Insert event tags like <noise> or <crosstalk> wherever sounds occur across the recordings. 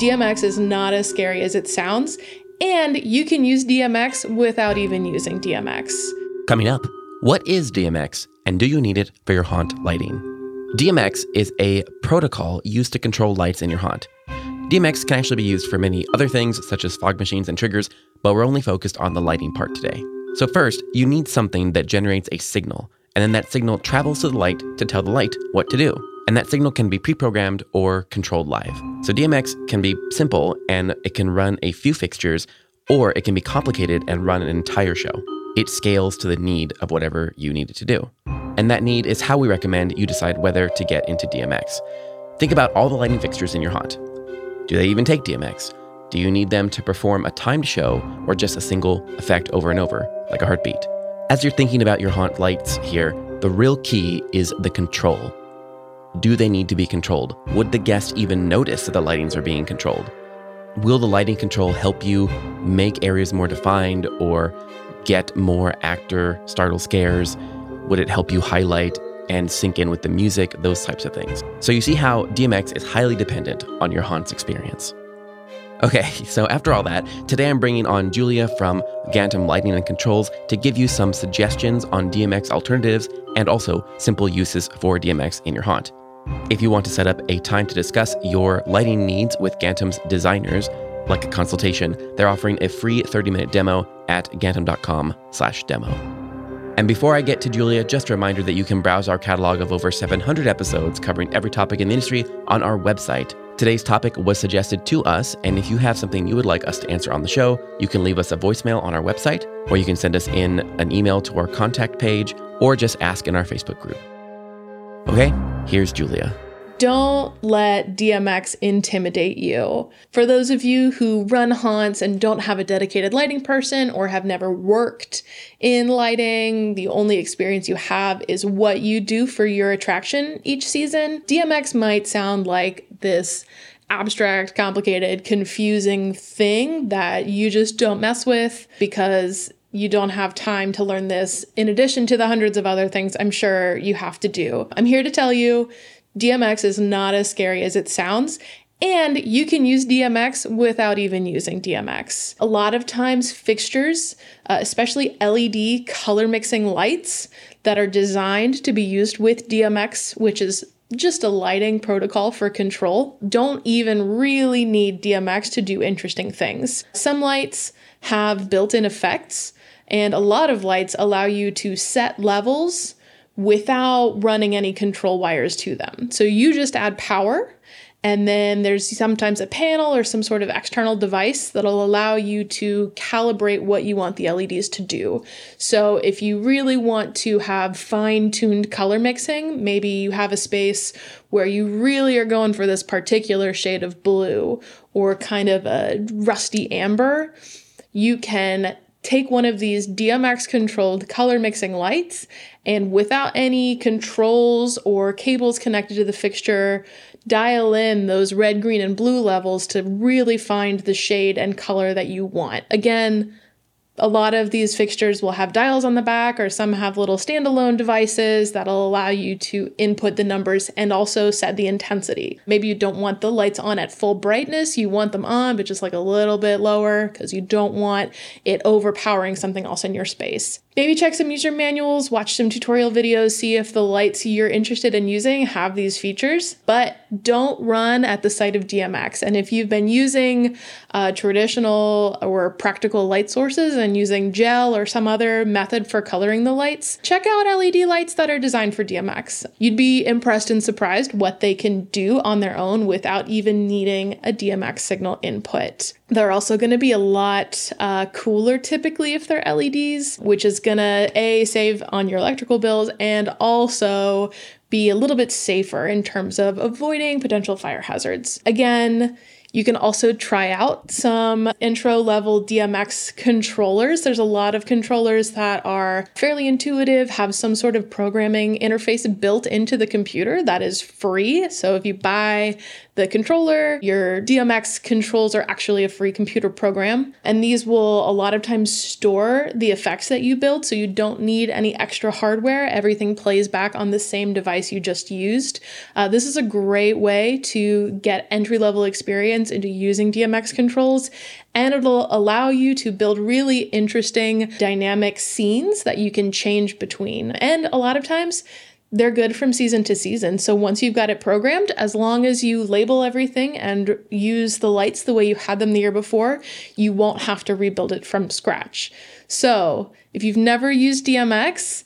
DMX is not as scary as it sounds, and you can use DMX without even using DMX. Coming up, what is DMX and do you need it for your haunt lighting? DMX is a protocol used to control lights in your haunt. DMX can actually be used for many other things, such as fog machines and triggers, but we're only focused on the lighting part today. So, first, you need something that generates a signal, and then that signal travels to the light to tell the light what to do. And that signal can be pre programmed or controlled live. So, DMX can be simple and it can run a few fixtures, or it can be complicated and run an entire show. It scales to the need of whatever you need it to do. And that need is how we recommend you decide whether to get into DMX. Think about all the lighting fixtures in your haunt. Do they even take DMX? Do you need them to perform a timed show or just a single effect over and over, like a heartbeat? As you're thinking about your haunt lights here, the real key is the control. Do they need to be controlled? Would the guest even notice that the lightings are being controlled? Will the lighting control help you make areas more defined or get more actor startle scares? Would it help you highlight and sync in with the music, those types of things. So you see how DMX is highly dependent on your Haunts experience. Okay, <laughs> so after all that, today I'm bringing on Julia from Gantom Lighting and Controls to give you some suggestions on DMX alternatives and also simple uses for DMX in your haunt. If you want to set up a time to discuss your lighting needs with Gantom's designers, like a consultation, they're offering a free 30-minute demo at gantom.com/demo. And before I get to Julia, just a reminder that you can browse our catalog of over 700 episodes covering every topic in the industry on our website. Today's topic was suggested to us, and if you have something you would like us to answer on the show, you can leave us a voicemail on our website, or you can send us in an email to our contact page, or just ask in our Facebook group. Okay, here's Julia don't let DMX intimidate you. For those of you who run haunts and don't have a dedicated lighting person or have never worked in lighting, the only experience you have is what you do for your attraction each season, DMX might sound like this abstract, complicated, confusing thing that you just don't mess with because you don't have time to learn this in addition to the hundreds of other things I'm sure you have to do. I'm here to tell you DMX is not as scary as it sounds. And you can use DMX without even using DMX. A lot of times, fixtures, uh, especially LED color mixing lights that are designed to be used with DMX, which is just a lighting protocol for control, don't even really need DMX to do interesting things. Some lights have built in effects, and a lot of lights allow you to set levels without running any control wires to them. So you just add power and then there's sometimes a panel or some sort of external device that'll allow you to calibrate what you want the LEDs to do. So, if you really want to have fine tuned color mixing, maybe you have a space where you really are going for this particular shade of blue or kind of a rusty amber, you can take one of these DMX controlled color mixing lights and without any controls or cables connected to the fixture, dial in those red, green, and blue levels to really find the shade and color that you want. Again, a lot of these fixtures will have dials on the back, or some have little standalone devices that'll allow you to input the numbers and also set the intensity. Maybe you don't want the lights on at full brightness, you want them on, but just like a little bit lower because you don't want it overpowering something else in your space. Maybe check some user manuals, watch some tutorial videos, see if the lights you're interested in using have these features, but don't run at the site of DMX. And if you've been using uh, traditional or practical light sources and using gel or some other method for coloring the lights, check out LED lights that are designed for DMX. You'd be impressed and surprised what they can do on their own without even needing a DMX signal input. They're also going to be a lot uh, cooler typically if they're LEDs, which is going to A, save on your electrical bills and also be a little bit safer in terms of avoiding potential fire hazards. Again, you can also try out some intro level DMX controllers. There's a lot of controllers that are fairly intuitive, have some sort of programming interface built into the computer that is free. So if you buy the controller. Your DMX controls are actually a free computer program, and these will a lot of times store the effects that you build so you don't need any extra hardware. Everything plays back on the same device you just used. Uh, this is a great way to get entry level experience into using DMX controls and it'll allow you to build really interesting dynamic scenes that you can change between. And a lot of times, they're good from season to season. So once you've got it programmed, as long as you label everything and use the lights the way you had them the year before, you won't have to rebuild it from scratch. So if you've never used DMX,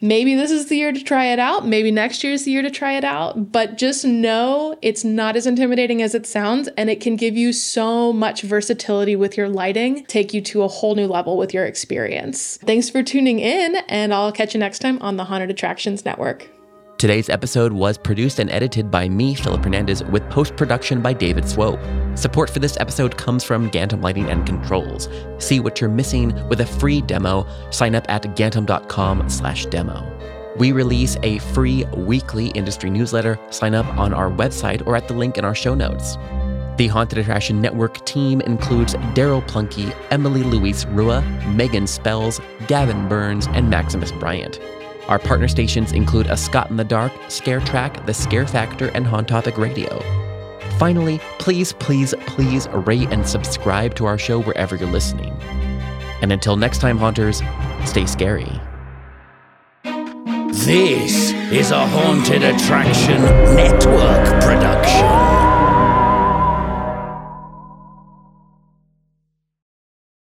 maybe this is the year to try it out. Maybe next year is the year to try it out. But just know it's not as intimidating as it sounds, and it can give you so much versatility with your lighting, take you to a whole new level with your experience. Thanks for tuning in, and I'll catch you next time on the Haunted Attractions Network. Today's episode was produced and edited by me, Philip Hernandez, with post production by David Swope. Support for this episode comes from Gantom Lighting and Controls. See what you're missing with a free demo. Sign up at gantom.com/demo. We release a free weekly industry newsletter. Sign up on our website or at the link in our show notes. The Haunted Attraction Network team includes Daryl Plunkey, Emily Louise Rua, Megan Spells, Gavin Burns, and Maximus Bryant. Our partner stations include A Scott in the Dark, Scare Track, The Scare Factor, and Hauntopic Radio. Finally, please, please, please rate and subscribe to our show wherever you're listening. And until next time, Haunters, stay scary. This is a Haunted Attraction Network production.